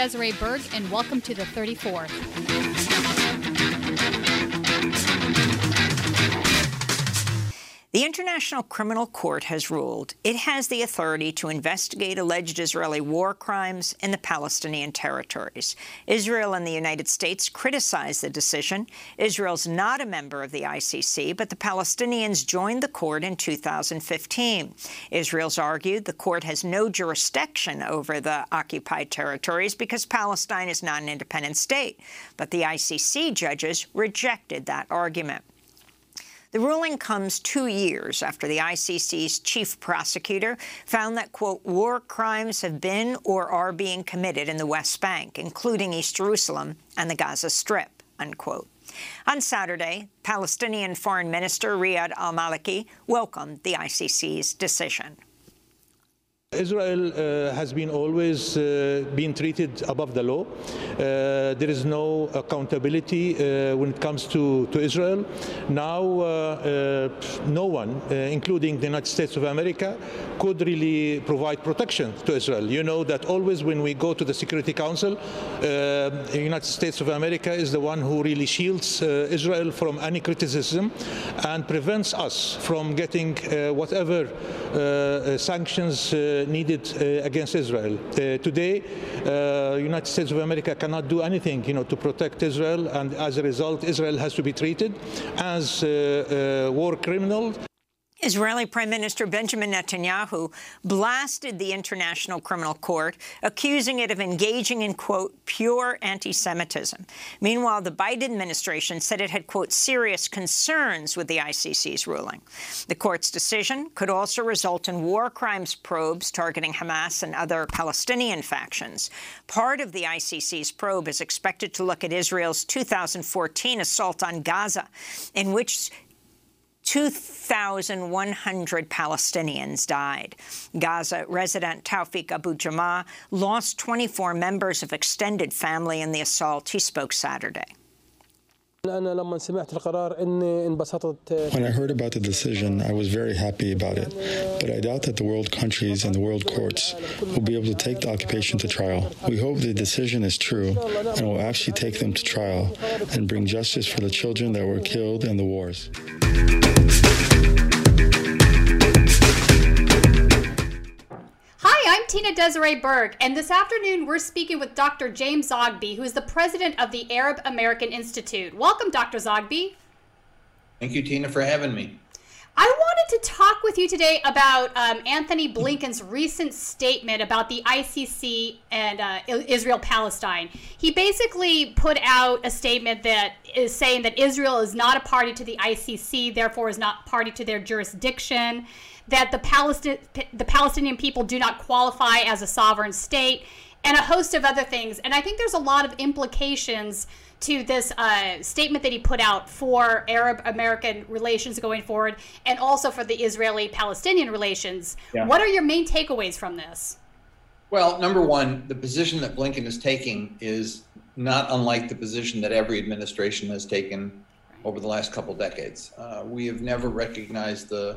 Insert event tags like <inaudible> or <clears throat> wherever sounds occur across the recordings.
Desiree Berg, and welcome to the 34th. The International Criminal Court has ruled it has the authority to investigate alleged Israeli war crimes in the Palestinian territories. Israel and the United States criticized the decision. Israel's not a member of the ICC, but the Palestinians joined the court in 2015. Israel's argued the court has no jurisdiction over the occupied territories because Palestine is not an independent state. But the ICC judges rejected that argument. The ruling comes two years after the ICC's chief prosecutor found that, quote, war crimes have been or are being committed in the West Bank, including East Jerusalem and the Gaza Strip, unquote. On Saturday, Palestinian Foreign Minister Riyad al-Maliki welcomed the ICC's decision. Israel uh, has been always uh, been treated above the law. Uh, there is no accountability uh, when it comes to, to Israel. Now, uh, uh, no one, including the United States of America, could really provide protection to Israel. You know that always when we go to the Security Council, the United States of America is the one who really shields Israel from any criticism and prevents us from getting whatever sanctions needed uh, against Israel. Uh, today, uh, United States of America cannot do anything, you know, to protect Israel, and as a result, Israel has to be treated as war criminals. Israeli Prime Minister Benjamin Netanyahu blasted the International Criminal Court, accusing it of engaging in, quote, pure anti-Semitism. Meanwhile, the Biden administration said it had, quote, serious concerns with the ICC's ruling. The court's decision could also result in war crimes probes targeting Hamas and other Palestinian factions. Part of the ICC's probe is expected to look at Israel's 2014 assault on Gaza, in which 2,100 Palestinians died. Gaza resident Tawfiq Abu Jamah lost 24 members of extended family in the assault. He spoke Saturday. When I heard about the decision, I was very happy about it. But I doubt that the world countries and the world courts will be able to take the occupation to trial. We hope the decision is true and will actually take them to trial and bring justice for the children that were killed in the wars. Tina Desiree Berg, and this afternoon we're speaking with Dr. James Zogby, who is the president of the Arab American Institute. Welcome, Dr. Zogby. Thank you, Tina, for having me. I wanted to talk with you today about um, Antony Blinken's recent statement about the ICC and uh, Israel Palestine. He basically put out a statement that is saying that Israel is not a party to the ICC, therefore, is not party to their jurisdiction that the, Palestin- the Palestinian people do not qualify as a sovereign state, and a host of other things. And I think there's a lot of implications to this uh, statement that he put out for Arab American relations going forward, and also for the Israeli Palestinian relations. Yeah. What are your main takeaways from this? Well, number one, the position that Blinken is taking is not unlike the position that every administration has taken over the last couple decades. Uh, we have never recognized the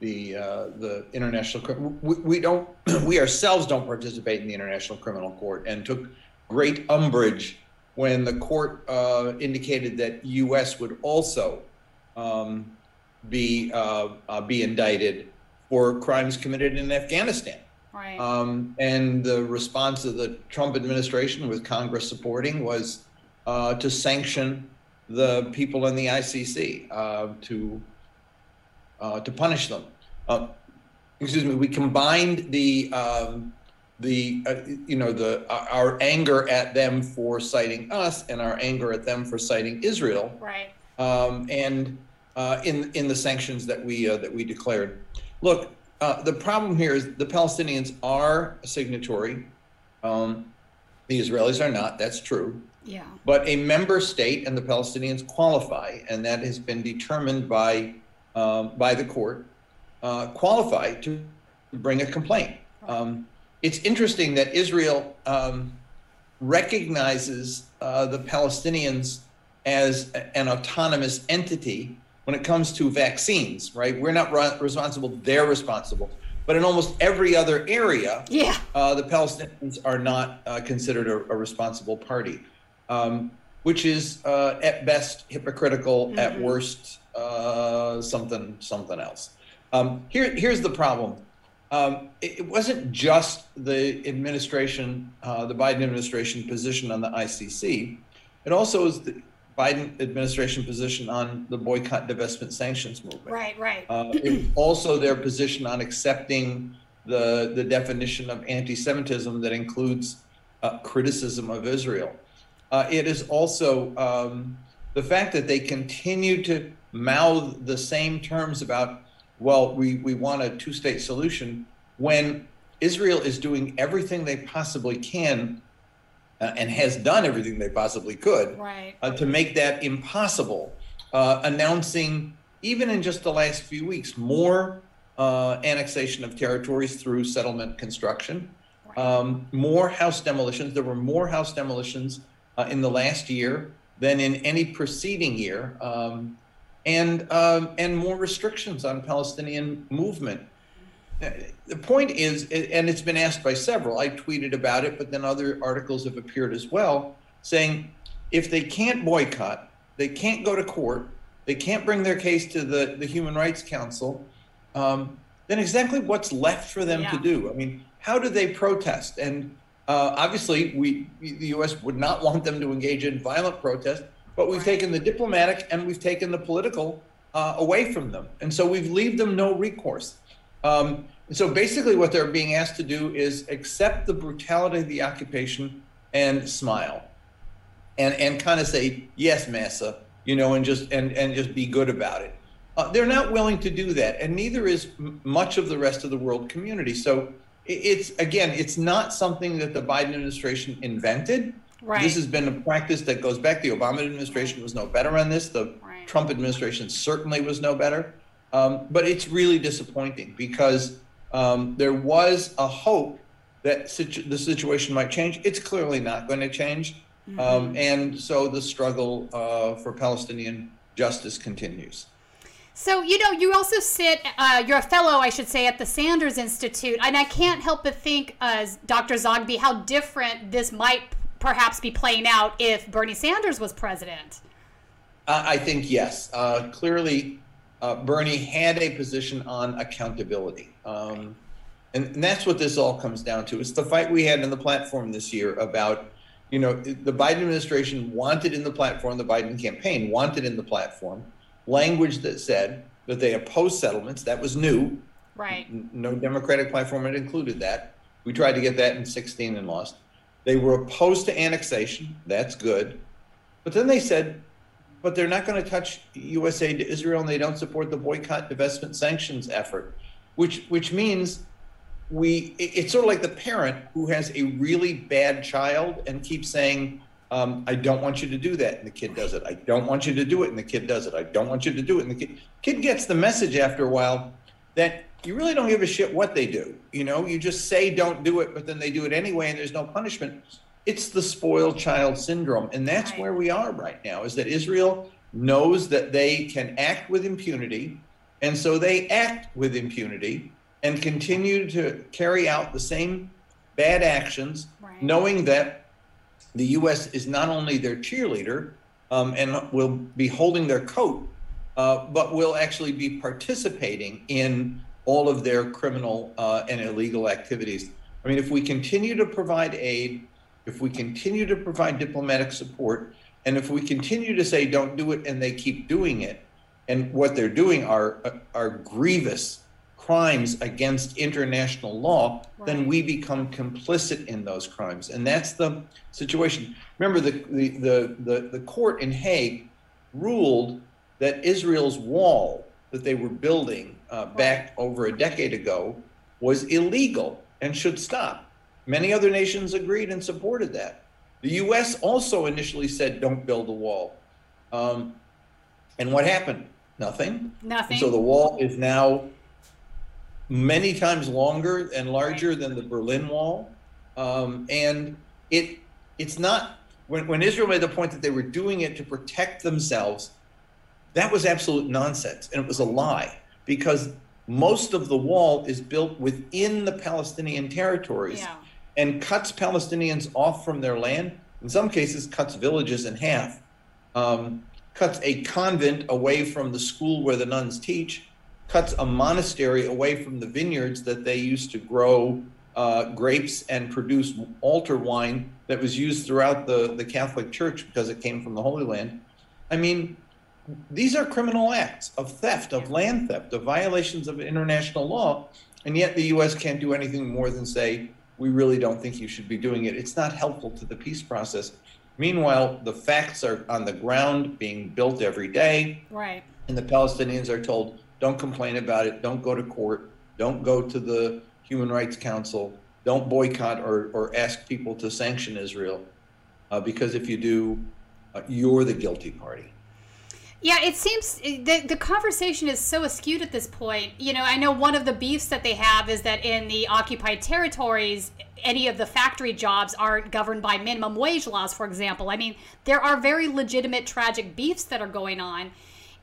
the uh, the international we, we don't <clears throat> we ourselves don't participate in the international criminal court and took great umbrage when the court uh, indicated that U.S. would also um, be uh, uh, be indicted for crimes committed in Afghanistan. Right. Um, and the response of the Trump administration, with Congress supporting, was uh, to sanction the people in the ICC uh, to uh, to punish them. Uh, excuse me. We combined the um, the uh, you know the uh, our anger at them for citing us and our anger at them for citing Israel. Right. Um, and uh, in in the sanctions that we uh, that we declared. Look, the problem here is the Palestinians are a signatory. Um, the Israelis are not. That's true. Yeah. But a member state and the Palestinians qualify, and that has been determined by um, by the court, uh, qualify to bring a complaint. Um, it's interesting that Israel um, recognizes uh, the Palestinians as a, an autonomous entity when it comes to vaccines, right? We're not responsible, they're responsible. but in almost every other area, yeah. uh, the Palestinians are not uh, considered a, a, responsible party, um, which is uh, at best hypocritical, mm-hmm. at worst uh, something something else. Um, here, here's the problem. Um, it, it, wasn't just the administration, uh, the Biden administration position on the ICC. It also is the Biden administration position on the boycott, divestment, sanctions movement. Right, right. Uh, also, their position on accepting the the definition of anti-Semitism that includes uh, criticism of Israel. Uh, it is also um, the fact that they continue to mouth the same terms about, well, we, we want a two state solution when Israel is doing everything they possibly can uh, and has done everything they possibly could right. uh, to make that impossible, uh, announcing, even in just the last few weeks, more uh, annexation of territories through settlement construction, um, more house demolitions. There were more house demolitions uh, in the last year than in any preceding year. Um, and um, and more restrictions on Palestinian movement the point is, and it's been asked by several, I tweeted about it, but then other articles have appeared as well, saying if they can't boycott, they can't go to court, they can't bring their case to the, the Human Rights Council, um, then exactly what's left for them yeah. to do? I mean, how do they protest? And uh, obviously, we the U.S. would not want them to engage in violent protest, but we've taken the diplomatic and we've taken the political uh, away from them, and so we've leave them no recourse. Um, so basically, what they're being asked to do is accept the brutality of the occupation and smile, and and kind of say yes, massa, you know, and just and and just be good about it. Uh, they're not willing to do that, and neither is m- much of the rest of the world community. So it's again, it's not something that the Biden administration invented. Right. This has been a practice that goes back. The Obama administration was no better on this. The right. Trump administration certainly was no better. Um, but it's really disappointing because um, there was a hope that situ- the situation might change. It's clearly not going to change. Mm-hmm. Um, and so the struggle uh, for Palestinian justice continues. So, you know, you also sit, uh, you're a fellow, I should say, at the Sanders Institute. And I can't help but think, uh, Dr. Zogby, how different this might perhaps be playing out if Bernie Sanders was president. I think yes. Uh, clearly, uh, Bernie had a position on accountability. Um, and, and, that's what this all comes down to. It's the fight we had in the platform this year about, you know, the Biden administration wanted in the platform, the Biden campaign wanted in the platform language that said that they oppose settlements. That was new. Right. No Democratic platform had included that. We tried to get that in 16 and lost. They were opposed to annexation. That's good. But then they said but they're not going to touch U.S. aid to Israel, and they don't support the boycott, divestment, sanctions effort, which which means we it's sort of like the parent who has a really bad child and keeps saying, um, "I don't want you to do that," and the kid does it. I don't want you to do it, and the kid does it. I don't want you to do it, and the kid kid gets the message after a while that you really don't give a shit what they do. You know, you just say don't do it, but then they do it anyway, and there's no punishment it's the spoiled child syndrome and that's where we are right now is that israel knows that they can act with impunity and so they act with impunity and continue to carry out the same bad actions right. knowing that the us is not only their cheerleader um, and will be holding their coat uh, but will actually be participating in all of their criminal uh, and illegal activities. I mean if we continue to provide aid if we continue to provide diplomatic support, and if we continue to say don't do it and they keep doing it, and what they're doing are are grievous crimes against international law, right. then we become complicit in those crimes, and that's the situation. Remember, the the the the, the court in Hague ruled that Israel's wall that they were building uh, back over a decade ago was illegal and should stop. Many other nations agreed and supported that. The U.S. also initially said, "Don't build a wall," um, and what happened? Nothing. Nothing. so the wall is now many times longer and larger than the Berlin Wall, um, and it it's not when when Israel made the point that they were doing it to protect themselves. That was absolute nonsense, and it was a lie because most of the wall is built within the Palestinian territories Yeah. and cuts Palestinians off from their land. In some cases, cuts villages in half, um, cuts a convent away from the school where the nuns teach, cuts a monastery away from the vineyards that they used to grow uh, grapes and produce altar wine that was used throughout the, the Catholic Church because it came from the Holy Land. I mean, these are criminal acts of theft, of land theft, of violations of international law, and yet the U.S. can't do anything more than say, we really don't think you should be doing it. It's not helpful to the peace process. Meanwhile, the facts are on the ground being built every day, Right. and the Palestinians are told, don't complain about it, don't go to court, don't go to the Human Rights Council, don't boycott or, or ask people to sanction Israel, uh, because if you do, uh, you're the guilty party. Yeah, it seems the the conversation is so skewed at this point. You know, I know one of the beefs that they have is that in the occupied territories, any of the factory jobs aren't governed by minimum wage laws, for example. I mean, there are very legitimate tragic beefs that are going on,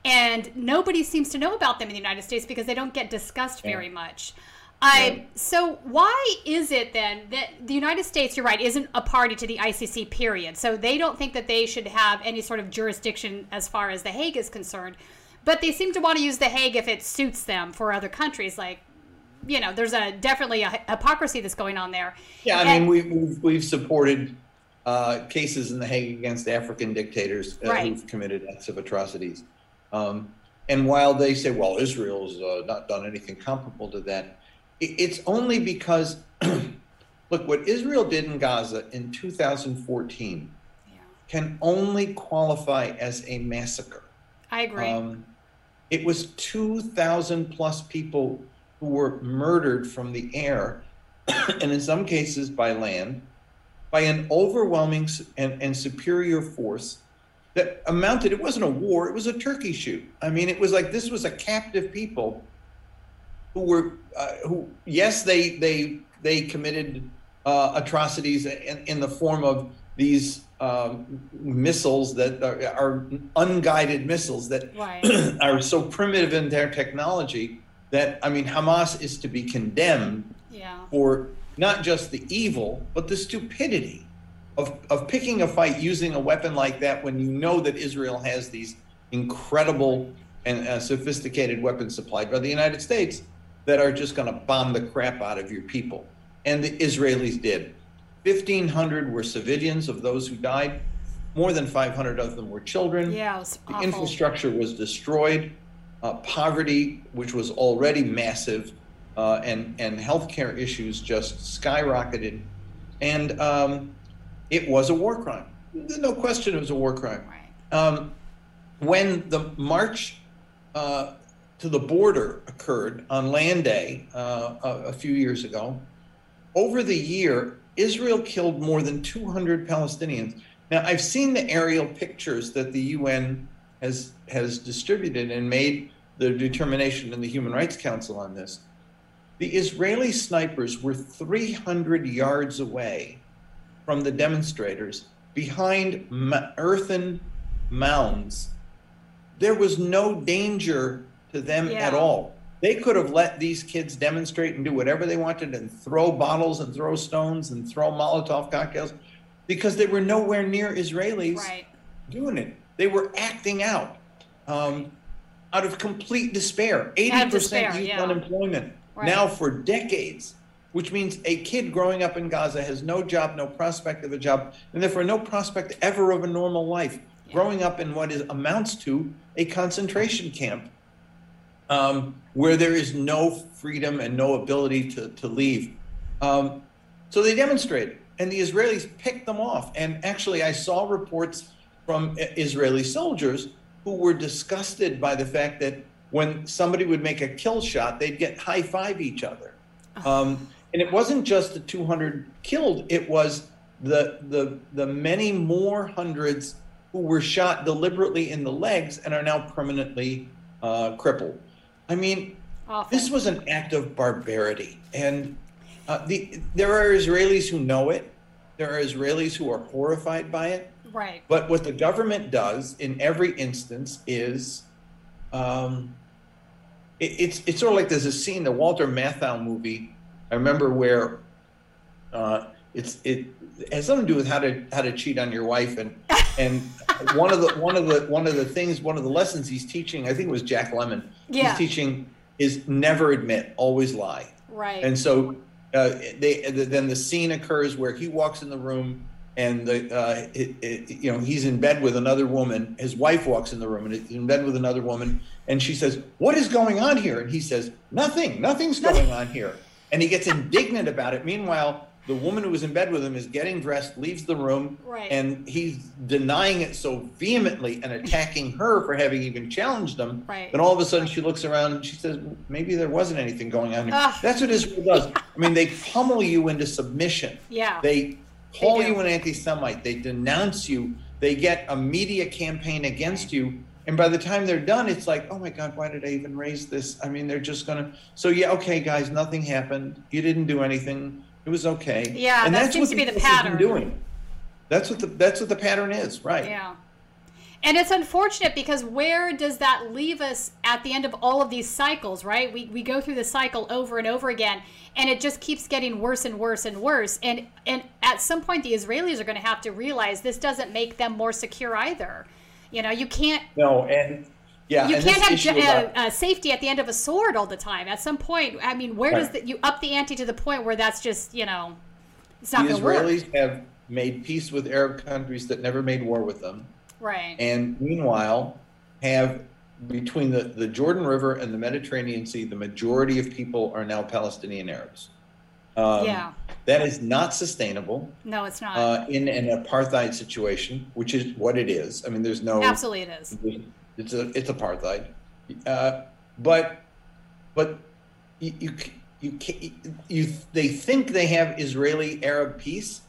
and nobody seems to know about them in the United States because they don't get discussed very much. I so why is it then that the United States, you're right, isn't a party to the ICC period? So they don't think that they should have any sort of jurisdiction as far as the Hague is concerned, but they seem to want to use the Hague if it suits them for other countries. Like, you know, there's a definitely a hypocrisy that's going on there. Yeah, I And- mean, we, we've, we've supported uh, cases in The Hague against African dictators uh, Right. who've committed acts of atrocities. Um, and while they say, well, Israel's uh, not done anything comparable to that, it, it's only because, <clears throat> look, what Israel did in Gaza in 2014 can only qualify as a massacre. I agree. Um, it was 2,000 plus people who were murdered from the air, <clears throat> and in some cases by land, by an overwhelming and, and superior force that amounted, it wasn't a war, it was a turkey shoot. I mean, it was like this was a captive people who were, uh, who, yes, they, they, they committed uh, atrocities in, in the form of these um, missiles that are, are unguided missiles that Right. <clears throat> are so primitive in their technology that I mean Hamas is to be condemned yeah. for not just the evil but the stupidity of of picking a fight using a weapon like that when you know that Israel has these incredible and uh, sophisticated weapons supplied by the United States that are just going to bomb the crap out of your people. And the Israelis did. 1500 were civilians of those who died. More than 500 of them were children. Yeah, it was the infrastructure was destroyed. Uh, poverty, which was already massive, uh, and and healthcare issues just skyrocketed, and um, it was a war crime. There's no question, it was a war crime. Um, when the march uh, to the border occurred on Land Day uh, a, a few years ago, over the year, Israel killed more than 200 Palestinians. Now, I've seen the aerial pictures that the UN has has distributed and made the determination in the Human Rights Council on this. The Israeli snipers were 300 yards away from the demonstrators behind earthen mounds. There was no danger to them Yeah. at all. They could have let these kids demonstrate and do whatever they wanted and throw bottles and throw stones and throw Molotov cocktails because they were nowhere near Israelis Right. doing it. They were acting out um, out of complete despair. 80% despair, youth yeah. unemployment Right. now for decades, which means a kid growing up in Gaza has no job, no prospect of a job, and therefore no prospect ever of a normal life. Growing up in what is amounts to a concentration camp um, where there is no freedom and no ability to, to leave. Um, so they demonstrated, and the Israelis picked them off. And actually, I saw reports from Israeli soldiers who were disgusted by the fact that when somebody would make a kill shot, they'd get high five each other. Um, and it wasn't just the 200 killed; it was the the the many more hundreds who were shot deliberately in the legs and are now permanently uh, crippled. I mean, Awful. this was an act of barbarity, and uh, the there are Israelis who know it. There are Israelis who are horrified by it. right. But what the government does in every instance is um, it, it's it's sort of like there's a scene, the Walter Matthau movie. I remember where uh, it's it has something to do with how to how to cheat on your wife and <laughs> and one of the one of the one of the things one of the lessons he's teaching I think it was Jack Lemmon Yeah. he's teaching is never admit always lie Right. and so uh, they then the scene occurs where he walks in the room and the uh, it, it, you know he's in bed with another woman. His wife walks in the room and is in bed with another woman, and she says, "What is going on here?" And he says, "Nothing. Nothing's going on here." And he gets indignant about it. Meanwhile, the woman who was in bed with him is getting dressed, leaves the room, Right. and he's denying it so vehemently and attacking her for having even challenged him. Right. Then all of a sudden she looks around and she says, "Maybe there wasn't anything going on." Here. That's what Israel does. I mean, they pummel you into submission. Yeah. They call They you an anti-Semite. They denounce you. They get a media campaign against you. And by the time they're done, it's like, oh my God, why did I even raise this? I mean, they're just gonna. So yeah, okay, guys, nothing happened. You didn't do anything. It was okay. Yeah, and that that's seems what to be the US has been pattern. Doing. That's what the that's what the pattern is, right? Yeah. And it's unfortunate because where does that leave us at the end of all of these cycles, right? We, we go through the cycle over and over again, and it just keeps getting worse and worse and worse. And and at some point, the Israelis are going to have to realize this doesn't make them more secure either. You know, you can't No, and yeah, you and can't have ju- uh, about- uh, safety at the end of a sword all the time. At some point, I mean, where does Right. the, you up the ante to the point where that's just you know, it's not the going to work, Israelis have made peace with Arab countries that never made war with them. right? and meanwhile have between the, the Jordan River and the Mediterranean Sea, the majority of people are now Palestinian Arabs. Um, Yeah. That is not sustainable no, it's not. uh, in an apartheid situation, which is what it is. I mean, there's no Absolutely, it is. it's a it's apartheid, uh, but but you you you, you they think they have Israeli Arab peace,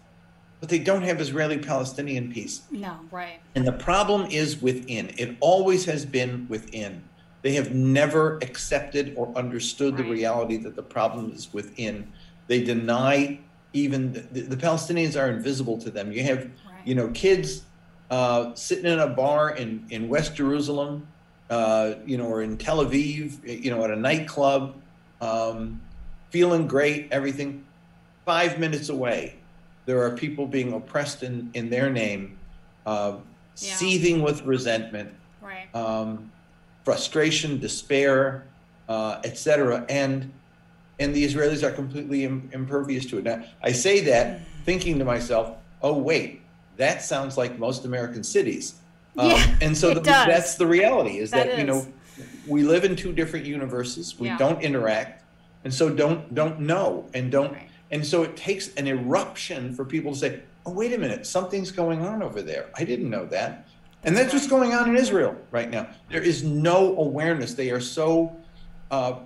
but they don't have Israeli Palestinian peace. No, right. And the problem is within. It always has been within. They have never accepted or understood the reality that the problem is within. They deny even the, the Palestinians are invisible to them. You have, Right. you know, kids uh, sitting in a bar in, in West Jerusalem, uh, you know, or in Tel Aviv, you know, at a nightclub, um, feeling great, everything. Five minutes away, there are people being oppressed in, in their name, uh, Yeah. seething with resentment, Right. um, frustration, despair, uh, etc. And and the Israelis are completely Im- impervious to it. Now, I say that thinking to myself, "Oh wait, that sounds like most American cities." Um, Yeah, and so <laughs> the, that's the reality is That that, you know we live in two different universes. We Yeah. don't interact, and so don't don't know and don't. Right. And so it takes an eruption for people to say, "Oh, wait a minute, something's going on over there. I didn't know that." And that's what's going on in Israel right now. There is no awareness. They are so, uh,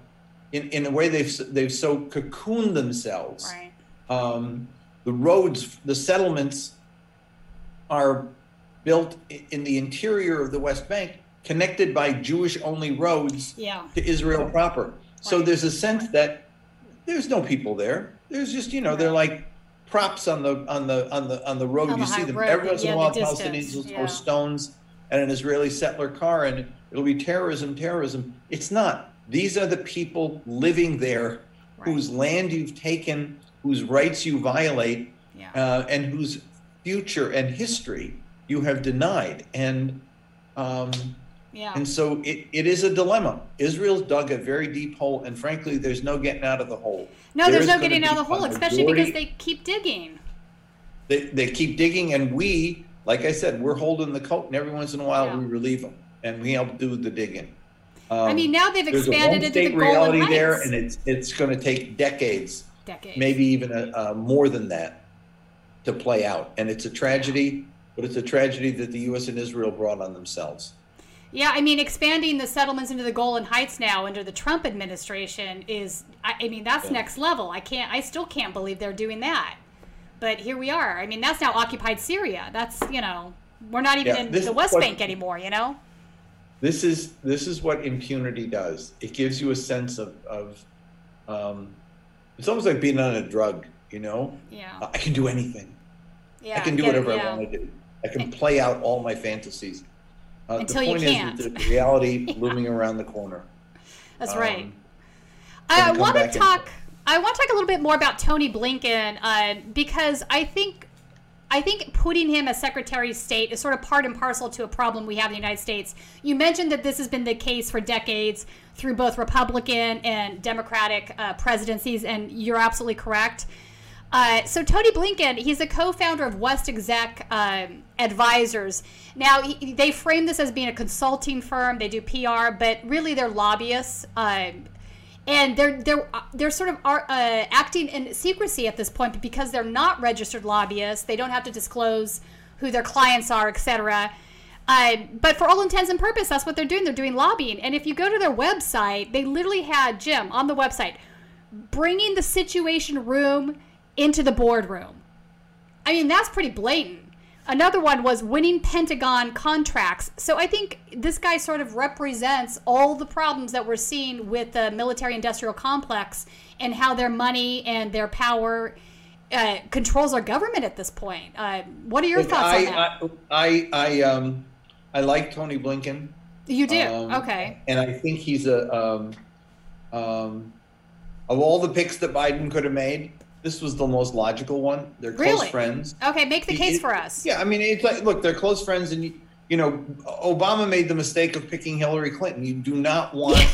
in in a way, they've they've so cocooned themselves. Right. Um, the roads, the settlements, are built in the interior of the West Bank, connected by Jewish-only roads Yeah. to Israel proper. So there's a sense that there's no people there. There's just you know they're like props on the on the on the on the road. On you the see them road, every once in a while. Palestinians will throw stones at an Israeli settler car, and it'll be terrorism, terrorism. It's not. These are the people living there, whose land you've taken, whose rights you violate, Yeah. uh, and whose future and history you have denied. And um, Yeah. and so it, it is a dilemma. Israel's dug a very deep hole, and frankly, there's no getting out of the hole. No, There there's no getting out of the hole, especially because they keep digging. They, they keep digging, and we, like I said, we're holding the coat, and every once in a while Yeah. we relieve them, and we help do the digging. I Um, mean, now they've expanded a into the one-state reality Heights. there, and it's it's going to take decades, Decades. maybe even a, uh, more than that, to play out. And it's a tragedy, but it's a tragedy that the U.S. and Israel brought on themselves. Yeah, I mean, expanding the settlements into the Golan Heights now under the Trump administration is, I, I mean, that's Yeah. next level. I can't, I still can't believe they're doing that. But here we are. I mean, that's now occupied Syria. That's, you know, we're not even Yeah, in the West Bank anymore, you know? This is this is what impunity does. It gives you a sense of of um, it's almost like being on a drug. You know, Yeah. I can do anything. Yeah. I can do get it, whatever yeah. I want to do. I can play out all my fantasies. Uh, Until the you point can't. is the reality <laughs> looming around the corner. That's right. Um, I want to back and- talk. I want to talk a little bit more about Tony Blinken uh, because I think I think putting him as Secretary of State is sort of part and parcel to a problem we have in the United States. You mentioned that this has been the case for decades through both Republican and Democratic uh, presidencies, and you're absolutely correct. Uh, so Tony Blinken, he's a co-founder of West Exec um, Advisors. Now he, they frame this as being a consulting firm. They do PR, but really they're lobbyists. Um, and they're they're they're sort of are, uh, acting in secrecy at this point because they're not registered lobbyists. They don't have to disclose who their clients are, etc. Uh, but for all intents and purposes, that's what they're doing. They're doing lobbying. And if you go to their website, they literally had Jim on the website bringing the Situation Room into the boardroom. I mean, that's pretty blatant. Another one was winning Pentagon contracts. So I think this guy sort of represents all the problems that we're seeing with the military industrial complex and how their money and their power uh, controls our government at this point. Uh, what are your Look, thoughts I, on that? I, I, I, um, I like Tony Blinken. you do? Um, okay. And I think he's a, um, um, of all the picks that Biden could have made, this was the most logical one. They're close Really? friends. Okay, make the case it- for us. Yeah, I mean, it's like, look, they're close friends, and you, you know, Obama made the mistake of picking Hillary Clinton. You do not <laughs> want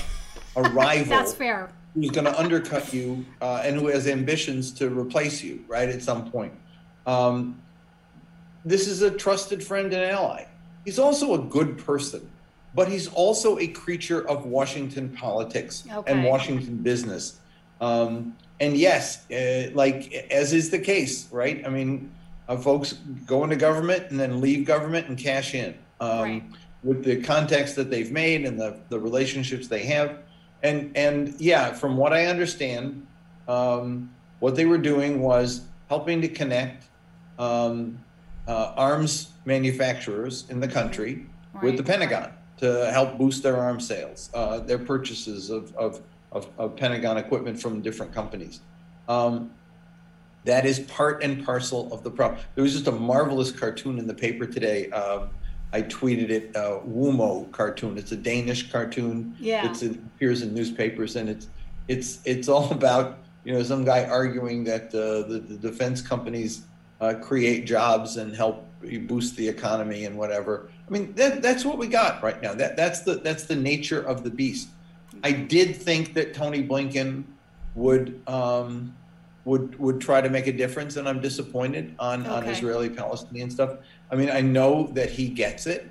a rival That's fair. who's going to undercut you uh, and who has ambitions to replace you, right, at some point. Um, this is a trusted friend and ally. He's also a good person, but he's also a creature of Washington politics and Washington business. Um, and yes, uh, like as is the case, right? I mean, uh, folks go into government and then leave government and cash in. Um, Right. With the context that they've made and the, the relationships they have, and and yeah, from what I understand, um, what they were doing was helping to connect um, uh, arms manufacturers in the country with the Pentagon to help boost their arms sales, uh, their purchases of, of, of, of Pentagon equipment from different companies. Um, that is part and parcel of the problem. There was just a marvelous cartoon in the paper today. Um, I tweeted it, uh, Wumo cartoon. It's a Danish cartoon. Yeah. It's, it appears in newspapers, and it's it's it's all about you know some guy arguing that uh, the, the defense companies uh, create jobs and help boost the economy and whatever. I mean that that's what we got right now. That that's the that's the nature of the beast. I did think that Tony Blinken would um, would would try to make a difference, and I'm disappointed on on Israeli Palestinian stuff. I mean, I know that he gets it,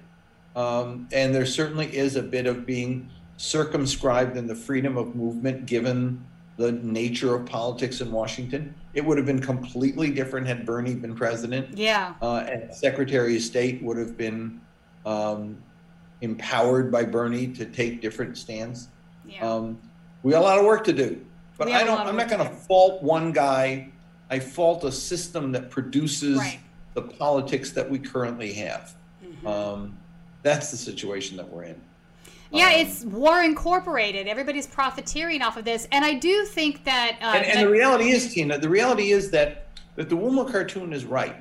um, and there certainly is a bit of being circumscribed in the freedom of movement given the nature of politics in Washington. It would have been completely different had Bernie been president Yeah. uh, and Secretary of State would have been um, empowered by Bernie to take different stands. Yeah. Um, we got a lot of work to do, but We I don't. I'm not going to fault one guy. I fault a system that produces Right. the politics that we currently have. Mm-hmm. Um, that's the situation that we're in. Yeah, Um, it's War Incorporated. Everybody's profiteering off of this, and I do think that. Uh, and, and the reality is, Tina, the reality is that that the Wumo cartoon is right.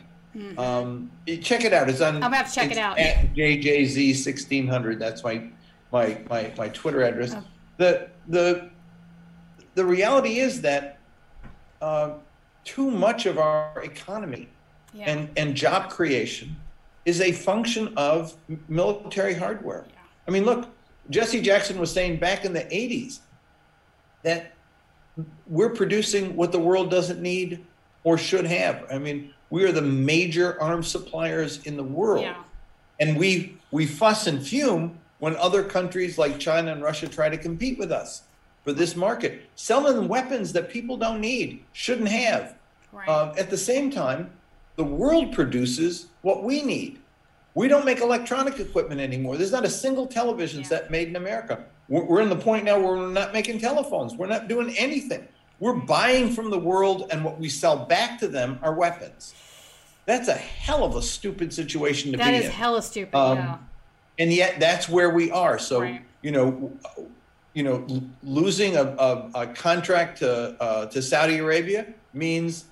Um, check it out. It's on. Mm-hmm. I'm gonna have to check it out. At JJZ sixteen hundred. That's my my my my Twitter address. Oh. The the the reality is that uh, too much of our economy yeah. and and job creation is a function of military hardware. I mean, look, Jesse Jackson was saying back in the 80s that we're producing what the world doesn't need or should have. I mean, we are the major arms suppliers in the world. yeah. And we we fuss and fume when other countries like China and Russia try to compete with us for this market, selling weapons that people don't need, shouldn't have. Right. Um, at the same time, the world produces what we need. We don't make electronic equipment anymore. There's not a single television Yeah. set made in America. We're, we're in the point now where we're not making telephones. We're not doing anything. We're buying from the world, and what we sell back to them are weapons. That's a hell of a stupid situation to that be is in. hella stupid. Um, yeah. And yet that's where we are. So Right. you know, you know, losing a, a, a contract to uh, to Saudi Arabia means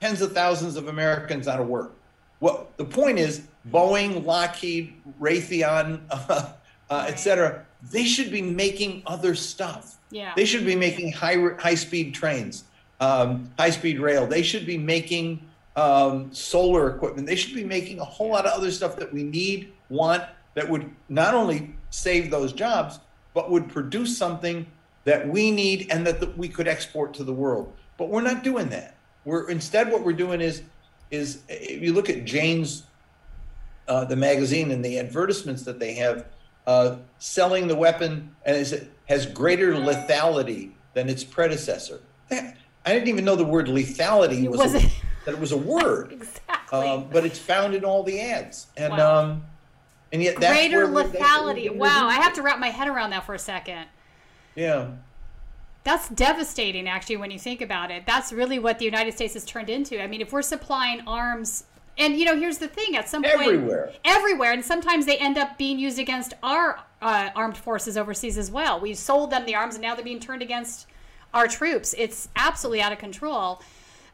tens of thousands of Americans out of work. What the point is, Boeing, Lockheed, Raytheon, <laughs> uh, uh, et cetera, they should be making other stuff. Yeah. They should be making high high speed trains, um, high speed rail. They should be making um, solar equipment. They should be making a whole lot of other stuff that we need, want, that would not only save those jobs, but would produce something that we need and that the, we could export to the world. But we're not doing that. We're instead what we're doing is is if you look at Jane's uh, the magazine and the advertisements that they have uh, selling the weapon and is it has greater lethality than its predecessor. I didn't even know the word lethality was, Was a, that it was a word, <laughs> exactly. um, but it's found in all the ads, and Wow. um, and yet that's Greater where we're- that's where we're lethality. Wow, I have to wrap my head around that for a second. Yeah, That's devastating, actually, when you think about it. That's really what the United States has turned into. I mean, if we're supplying arms, and you know, here's the thing: at some point, Everywhere. everywhere, and sometimes they end up being used against our uh, armed forces overseas as well. We've sold them the arms, and now they're being turned against our troops. It's absolutely out of control.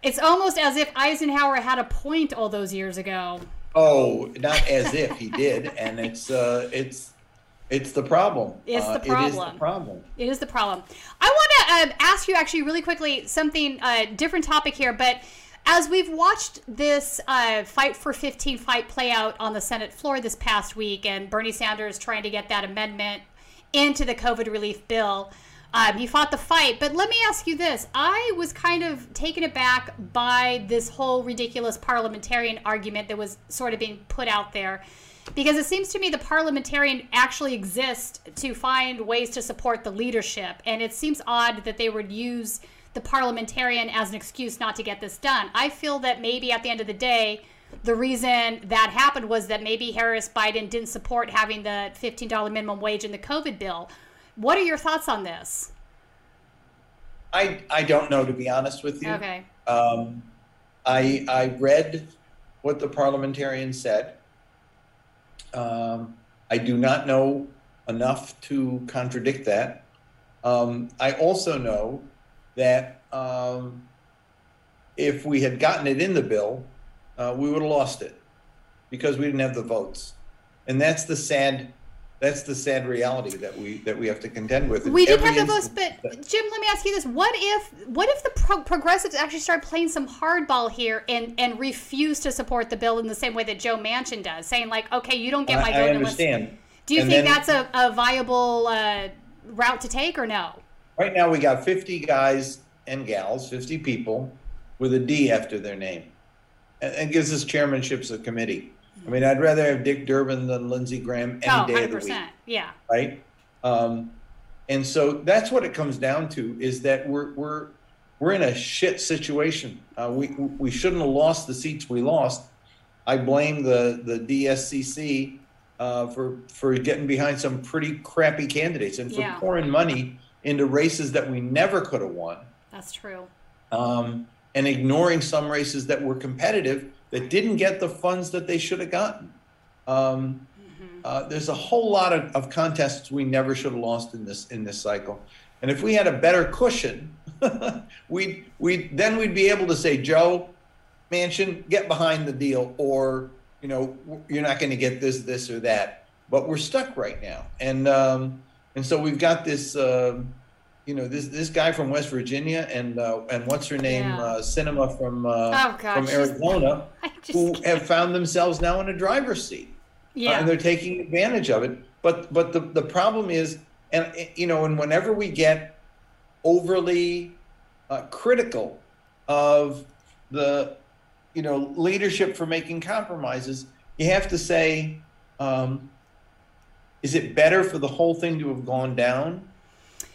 It's almost as if Eisenhower had a point all those years ago. Oh, not as if he did, and it's uh, it's it's the problem. It's the Uh, It is the problem. problem. It is the problem. I want to uh, ask you actually really quickly something uh, different topic here, but as we've watched this uh, fight for 15 fight play out on the Senate floor this past week, and Bernie Sanders trying to get that amendment into the COVID relief bill. Um, he fought the fight, but let me ask you this: I was kind of taken aback by this whole ridiculous parliamentarian argument that was sort of being put out there. Because it seems to me the parliamentarian actually exists to find ways to support the leadership. And it seems odd that they would use the parliamentarian as an excuse not to get this done. I feel that maybe at the end of the day the reason that happened was that maybe harris biden didn't support having the $15 minimum wage in the covid bill what are your thoughts on this I I don't know to be honest with you. okay Um, I I read what the parliamentarian said. Um, I do not know enough to contradict that. Um, I also know that um, if we had gotten it in the bill, uh, we would have lost it because we didn't have the votes, and that's the sad. That's the sad reality that we that we have to contend with. we did have the votes but jim let me ask you this what if what if the pro- progressives actually start playing some hardball here and and refuse to support the bill in the same way that joe manchin does saying like okay you don't get my vote I unless understand. do you And think then- that's a, a viable uh, route to take or no Right now, we got 50 guys and gals, 50 people with a D after their name. And, and gives us chairmanships of committee. I mean, I'd rather have Dick Durbin than Lindsey Graham any oh day of the 100% week, yeah right? Um, and so that's what it comes down to is that we're, we're, we're in a shit situation. Uh, we, we shouldn't have lost the seats we lost. I blame the, the DSCC uh, for, for getting behind some pretty crappy candidates and for Yeah. pouring money into races that we never could have won that's true um, and ignoring some races that were competitive that didn't get the funds that they should have gotten. Um, uh, there's a whole lot of, of contests we never should have lost in this in this cycle. And if we had a better cushion, <laughs> we we then we'd be able to say, Joe, Manchin, get behind the deal, or you know, you're not going to get this, this, or that. But we're stuck right now, and um, and so we've got this. um you know this this guy from West Virginia and uh, and what's her name Yeah. uh, Sinema from uh, Oh, from Arizona <laughs> who can't. have found themselves now in a driver's seat uh, yeah and they're taking advantage of it. But but the the problem is, and uh, you know, and whenever we get overly uh, critical of the you know leadership for making compromises, you have to say, um, is it better for the whole thing to have gone down,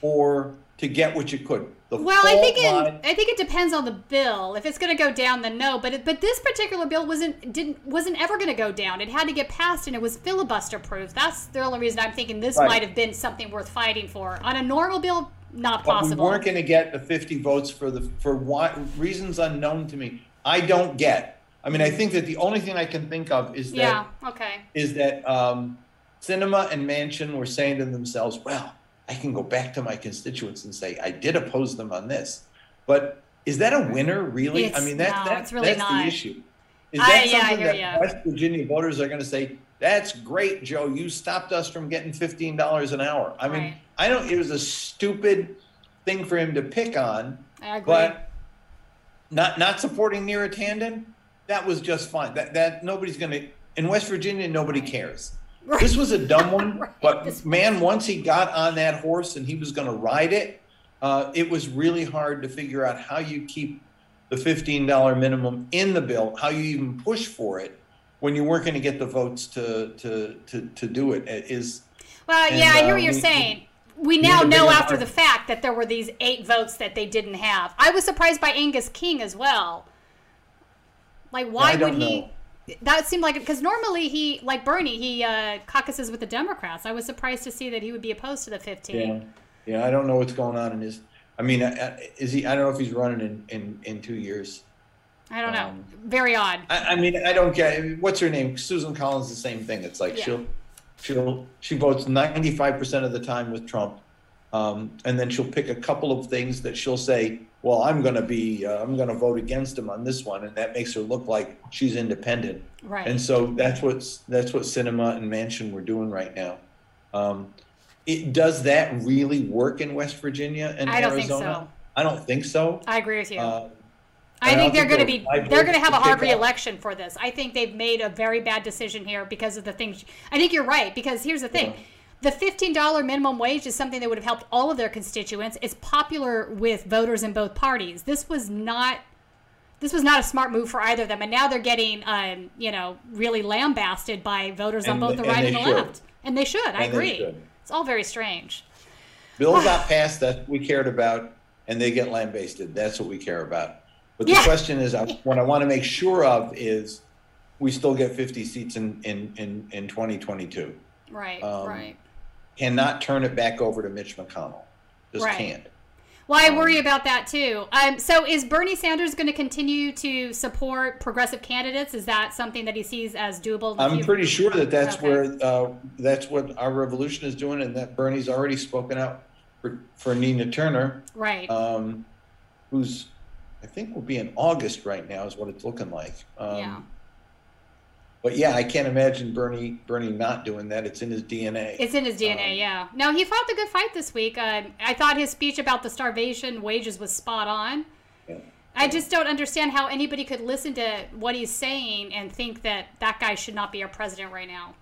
or to get what you could? The Well, I think it, I think it depends on the bill. If it's going to go down, then no. But it, but this particular bill wasn't didn't wasn't ever going to go down. It had to get passed, and it was filibuster proof. That's the only reason I'm thinking this Right. might have been something worth fighting for. On a normal bill, not But possible. we weren't going to get the 50 votes for the for why, reasons unknown to me. I don't get. I mean, I think that the only thing I can think of is that yeah. Okay. is that um, Sinema and Manchin were saying to themselves, "Well, I can go back to my constituents and say I did oppose them on this." But is that a winner, really? I mean, that, no, that it's really that's not. the issue. Is that yeah, I something hear that ya. West Virginia voters are going to say, That's great, Joe. You stopped us from getting $15 an hour. I mean, Right. I don't, it was a stupid thing for him to pick on, I agree. but not, not supporting Neera Tanden, that was just fine. That, that, nobody's going to, in West Virginia, nobody cares. <laughs> Right. This was a dumb one, <laughs> Right. but man, once he got on that horse and he was going to ride it, uh, it was really hard to figure out how you keep the $15 minimum in the bill, how you even push for it when you weren't going to get the votes to, to, to, to do it. It is Well, And, yeah, I hear uh, what you're we- saying. We now know after market. the fact that there were these eight votes that they didn't have. I was surprised by Angus King as well. Like, why would he? know. That seemed like because normally he, like Bernie, he uh, caucuses with the Democrats. I was surprised to see that he would be opposed to the 15. Yeah, yeah. I don't know what's going on in his. I mean, uh, uh, is he? I don't know if he's running in in in two years. I don't know. Um, Very odd. I, I mean, I don't get. What's her name? Susan Collins. The same thing. It's like Yeah. she'll she'll she votes ninety five percent of the time with Trump, um, and then she'll pick a couple of things that she'll say. Well, I'm going to be. Uh, I'm going to vote against him on this one, and that makes her look like she's independent. Right. And so that's what's that's what Sinema and Manchin were doing right now. Um, it does that really work in West Virginia and I don't think Arizona? so. I don't think so. I agree with you. Uh, I I think they're going to be they're going to have a hard reelection for this. I think they've made a very bad decision here because of the things. I think you're right because here's the thing. Yeah. The $15 minimum wage is something that would have helped all of their constituents. It's popular with voters in both parties. This was not this was not a smart move for either of them and now they're getting um, you know, really lambasted by voters on both the right and and, the should. left. And they should. I And they agree. should. It's all very strange. Bill <sighs> got passed that we cared about, and they get lambasted. That's what we care about. But the Yeah. question is, I, <laughs> what I want to make sure of is, we still get 50 seats in in in, in 2022. Right, Um, right. Cannot turn it back over to Mitch McConnell. Just Right. can't. Well, I worry about that too. Um, so, is Bernie Sanders going to continue to support progressive candidates? Is that something that he sees as doable? I'm pretty sure that that's Okay. where uh, that's what our revolution is doing, and that Bernie's already spoken out for, for Nina Turner, Right. um, who's I think will be in August right now, is what it's looking like. Um, yeah. But yeah, I can't imagine Bernie Bernie not doing that. It's in his DNA. It's in his DNA, um, yeah. No, he fought the good fight this week. Um, I thought his speech about the starvation wages was spot on. Yeah. I just don't understand how anybody could listen to what he's saying and think that that guy should not be our president right now.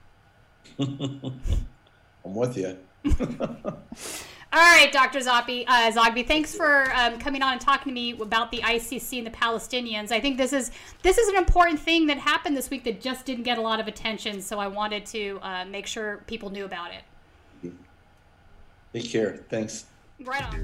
<laughs> I'm with you. <laughs> <laughs> All right, Dr. Zogby, uh, Zogby, thanks for um, coming on and talking to me about the ICC and the Palestinians. I think this is this is an important thing that happened this week that just didn't get a lot of attention, so I wanted to uh, make sure people knew about it. Take care. Thanks. Right on.